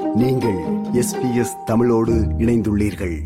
நீங்கள் எஸ்பிஎஸ் தமிழோடு இணைந்துள்ளீர்கள்.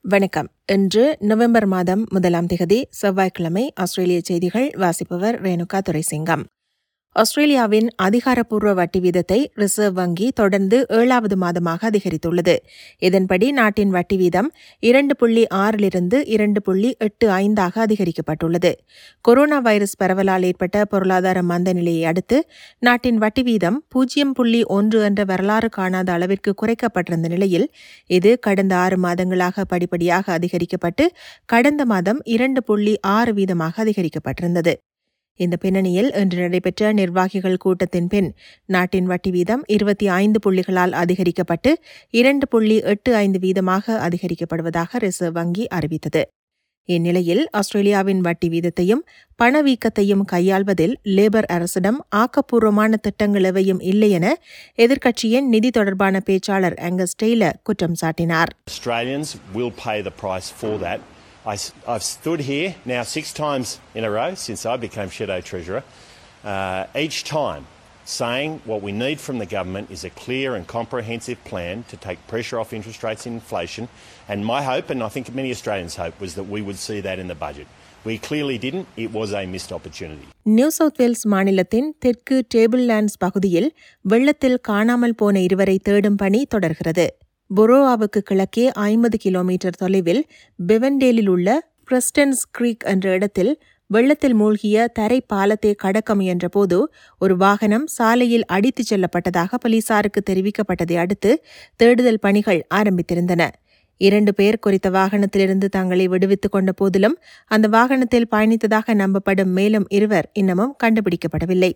வணக்கம். இன்று நவம்பர் மாதம் முதலாம் திகதி செவ்வாய்க்கிழமை ஆஸ்திரேலிய செய்திகள் வாசிப்பவர் ரேணுகா துரைசிங்கம். ஆஸ்திரேலியாவின் அதிகாரப்பூர்வ வட்டி வீதத்தை ரிசர்வ் வங்கி தொடர்ந்து ஏழாவது மாதமாக அதிகரித்துள்ளது. இதன்படி நாட்டின் வட்டி வீதம் இரண்டு புள்ளி ஆறிலிருந்து இரண்டு புள்ளி எட்டு ஐந்தாக அதிகரிக்கப்பட்டுள்ளது. கொரோனா வைரஸ் பரவலால் ஏற்பட்ட பொருளாதார மந்த நிலையை அடுத்து நாட்டின் வட்டி வீதம் பூஜ்ஜியம் புள்ளி ஒன்று என்ற வரலாறு காணாத அளவிற்கு குறைக்கப்பட்டிருந்த நிலையில் இது கடந்த ஆறு மாதங்களாக படிப்படியாக அதிகரிக்கப்பட்டு கடந்த மாதம் இரண்டு புள்ளி ஆறு வீதமாக அதிகரிக்கப்பட்டிருந்தது. இந்த பின்னணியில் இன்று நடைபெற்ற நிர்வாகிகள் கூட்டத்தின் பின் நாட்டின் வட்டி வீதம் இருபத்தி ஐந்து புள்ளிகளால் அதிகரிக்கப்பட்டு இரண்டு புள்ளி எட்டு ஐந்து வீதமாக அதிகரிக்கப்படுவதாக ரிசர்வ் வங்கி அறிவித்தது. இந்நிலையில் ஆஸ்திரேலியாவின் வட்டி வீதத்தையும் பணவீக்கத்தையும் கையாள்வதில் லேபர் அரசிடம் ஆக்கப்பூர்வமான திட்டங்கள் எவையும் இல்லை என எதிர்க்கட்சியின் நிதி தொடர்பான பேச்சாளர் அங்கஸ் டெய்லர் குற்றம் சாட்டினார். I, have stood here now six times in a row since I became Shadow Treasurer, uh, each time saying what we need from the government is a clear and comprehensive plan to take pressure off interest rates and inflation. And my hope, and I think many Australians' hope, was that we would see that in the budget. We clearly didn't. It was a missed opportunity. New South Wales மாநிலத்தின் தெற்கு table lands பகுதியில் வெள்ளத்தில் காணாமல் போன இருவரை தேடும் பணி தொடர்கிறது பொரோவாவுக்கு கிழக்கே ஐம்பது கிலோமீட்டர் தொலைவில் பெவன்டேலில் உள்ள பிரஸ்டன்ஸ் கிரீக் என்ற இடத்தில் வெள்ளத்தில் மூழ்கிய தரை பாலத்தை கடக்க முயன்றபோது ஒரு வாகனம் சாலையில் அடித்துச் செல்லப்பட்டதாக போலீசாருக்கு தெரிவிக்கப்பட்டதை அடுத்து தேடுதல் பணிகள் ஆரம்பித்திருந்தன. இரண்டு பேர் குறித்த வாகனத்திலிருந்து தங்களை விடுவித்துக் கொண்ட போதிலும் அந்த வாகனத்தில் பயணித்ததாக நம்பப்படும் மேலும் இருவர் இன்னமும் கண்டுபிடிக்கப்படவில்லை.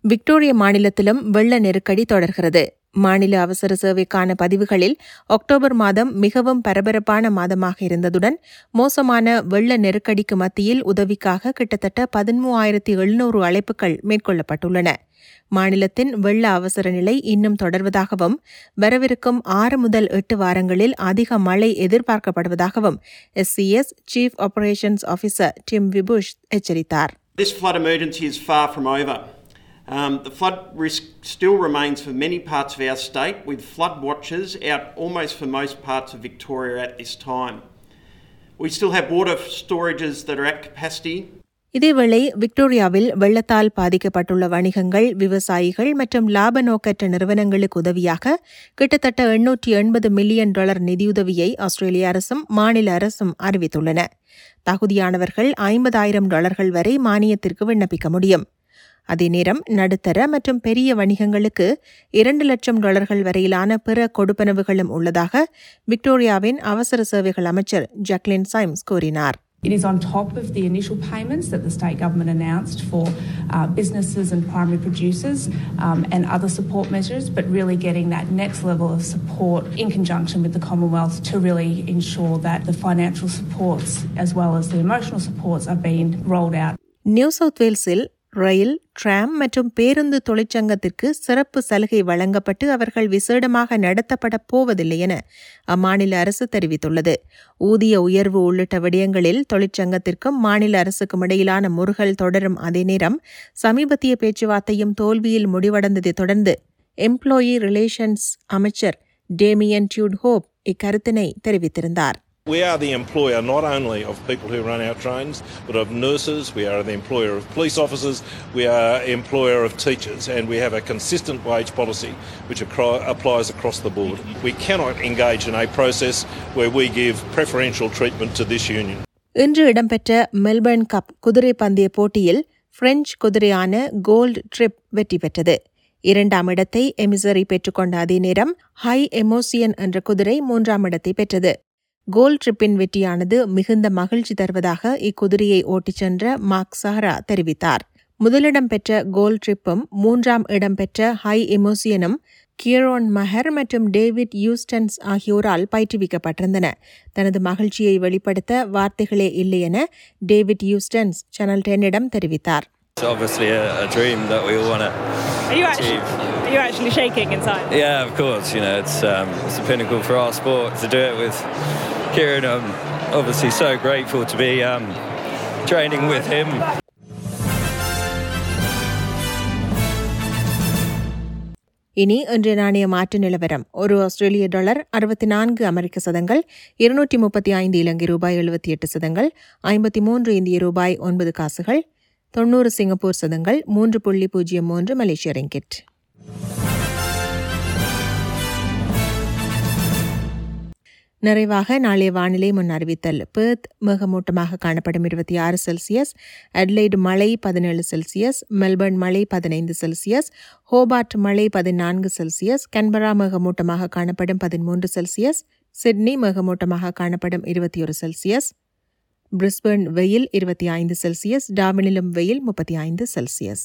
விக்டோரிய மாநிலத்திலும் வெள்ள நெருக்கடி தொடர்கிறது. மாநில அவசர சேவைக்கான பதிவுகளில் அக்டோபர் மாதம் மிகவும் பரபரப்பான மாதமாக இருந்ததுடன் மோசமான வெள்ள நெருக்கடிக்கு மத்தியில் உதவிக்காக கிட்டத்தட்ட பதிமூவாயிரத்தி எழுநூறு அழைப்புகள் மேற்கொள்ளப்பட்டுள்ளன மாநிலத்தின் வெள்ள அவசர நிலை இன்னும் தொடர்வதாகவும் வரவிருக்கும் ஆறு முதல் எட்டு வாரங்களில் அதிக மழை எதிர்பார்க்கப்படுவதாகவும் SCS chief operations officer Tim Wiebusch எச்சரித்தார் This flood emergency is far from over. Um, the flood risk still remains for many parts of our state, with flood watches out almost for most parts of Victoria at this time. We still have water storages that are at capacity. இதேவேளை விக்டோரியாவில் வெள்ளத்தால் பாதிக்கப்பட்டுள்ள வணிகங்கள் விவசாயிகள் மற்றும் லாப நோக்கற்ற நிறுவனங்களுக்கு உதவியாக கிட்டத்தட்ட எண்ணூற்றி எண்பது மில்லியன் டாலர் நிதியுதவியை ஆஸ்திரேலிய அரசும் மாநில அரசும் அறிவித்துள்ளன தகுதியானவர்கள் ஐம்பதாயிரம் டாலர்கள் வரை மானியத்திற்கு விண்ணப்பிக்க முடியும் அதே நேரம் நடுத்தர மற்றும் பெரிய வணிகங்களுக்கு இரண்டு லட்சம் டாலர்கள் வரையிலான பிற கொடுப்பனவுகளும் உள்ளதாக விக்டோரியாவின் அவசர சேவைகள் அமைச்சர் ஜக்லின் சைம்ஸ் கூறினார் It is on top of the initial payments that the state government announced for uh, businesses and primary producers um, and other support measures, but really getting that next level of support in conjunction with the Commonwealth to really ensure that the financial supports as well as the emotional supports are being rolled out. New South வேல்ஸில் Rail tram மற்றும் பேருந்து தொழிற்சங்கத்திற்கு சிறப்பு சலுகை வழங்கப்பட்டு அவர்கள் விசேடமாக நடத்தப்பட போவதில்லை என அம்மாநில அரசு தெரிவித்துள்ளது. ஊதிய உயர்வு உள்ளிட்ட விடயங்களில் தொழிற்சங்கத்திற்கும் மாநில அரசுக்கும் இடையிலான முருகல் தொடரும் அதே நேரம் சமீபத்திய பேச்சுவார்த்தையும் தோல்வியில் முடிவடைந்ததைத் தொடர்ந்து எம்ப்ளாயி ரிலேஷன்ஸ் அமைச்சர் டேமியன் டியூட் ஹோப் இக்கருத்தினை தெரிவித்திருந்தார். We are the employer not only of people who run our trains, but of nurses, we are the employer of police officers, we are employer of teachers, and we have a consistent wage policy which acro- applies across the board. We cannot engage in a process where we give preferential treatment to this union. இன்று இடம்பெற்ற Melbourne cup குதிரை பந்தய போட்டியில் French குதிரையான gold trip வெற்றி பெற்றது இரண்டாம் இடத்தை எமிசரி பெற்றுக்கொண்ட அதே நேரம் ஹை எமோசியன் என்ற குதிரை மூன்றாம் இடத்தை பெற்றது கோல் ட்ரிப்பின் வெற்றியானது மிகுந்த மகிழ்ச்சி தருவதாக இக்குதிரையை ஓட்டிச் சென்ற மார்க் சஹரா தெரிவித்தார். முதலிடம் பெற்ற கோல் ட்ரிப்பும் மூன்றாம் இடம் பெற்ற ஹை எமோசியனும் கியரோன் மஹர் மற்றும் டேவிட் யூஸ்டன்ஸ் ஆகியோரால் பயிற்றுவிக்கப்பட்டிருந்தன. தனது மகிழ்ச்சியை வெளிப்படுத்த வார்த்தைகளே இல்லை என டேவிட் யூஸ்டன்ஸ் சேனல் டென்னிடம் தெரிவித்தார். It's obviously a, a dream that we all want to achieve. You're actually shaking inside. Yeah, of course. You know, it's um, it's the pinnacle for our sport to do it with Kieran. I'm obviously so grateful to be um, training with him. இனி இன்றைய நாணய மாற்று நிலவரம் ஒரு ஆஸ்திரேலிய dollar அறுபத்தி நான்கு அமெரிக்க சதங்கள் இருநூற்றி முப்பத்தி ஐந்து இலங்கை ரூபாய் எழுபத்தி எட்டு சதங்கள் ஐம்பத்தி மூன்று இந்திய ரூபாய் ஒன்பது காசுகள் தொண்ணூறு சிங்கப்பூர் சதங்கள் மூன்று புள்ளி பூஜ்ஜியம் மூன்று மலேசிய ரிங்கிட் நிறைவாக நாளைய வானிலை முன் அறிவித்தல் பேர்த் மேகமூட்டமாக காணப்படும் இருபத்தி ஆறு செல்சியஸ் அட்லைடு மழை பதினேழு செல்சியஸ் மெல்பர்ன் மழை பதினைந்து செல்சியஸ் ஹோபார்ட் மழை பதினான்கு செல்சியஸ் கன்பரா மேகமூட்டமாக காணப்படும் பதிமூன்று செல்சியஸ் சிட்னி மேகமூட்டமாக காணப்படும் இருபத்தி ஒரு செல்சியஸ் பிரிஸ்பர்ன் வெயில் இருபத்தி ஐந்து செல்சியஸ் டாமினிலும் வெயில் முப்பத்தி ஐந்து செல்சியஸ்.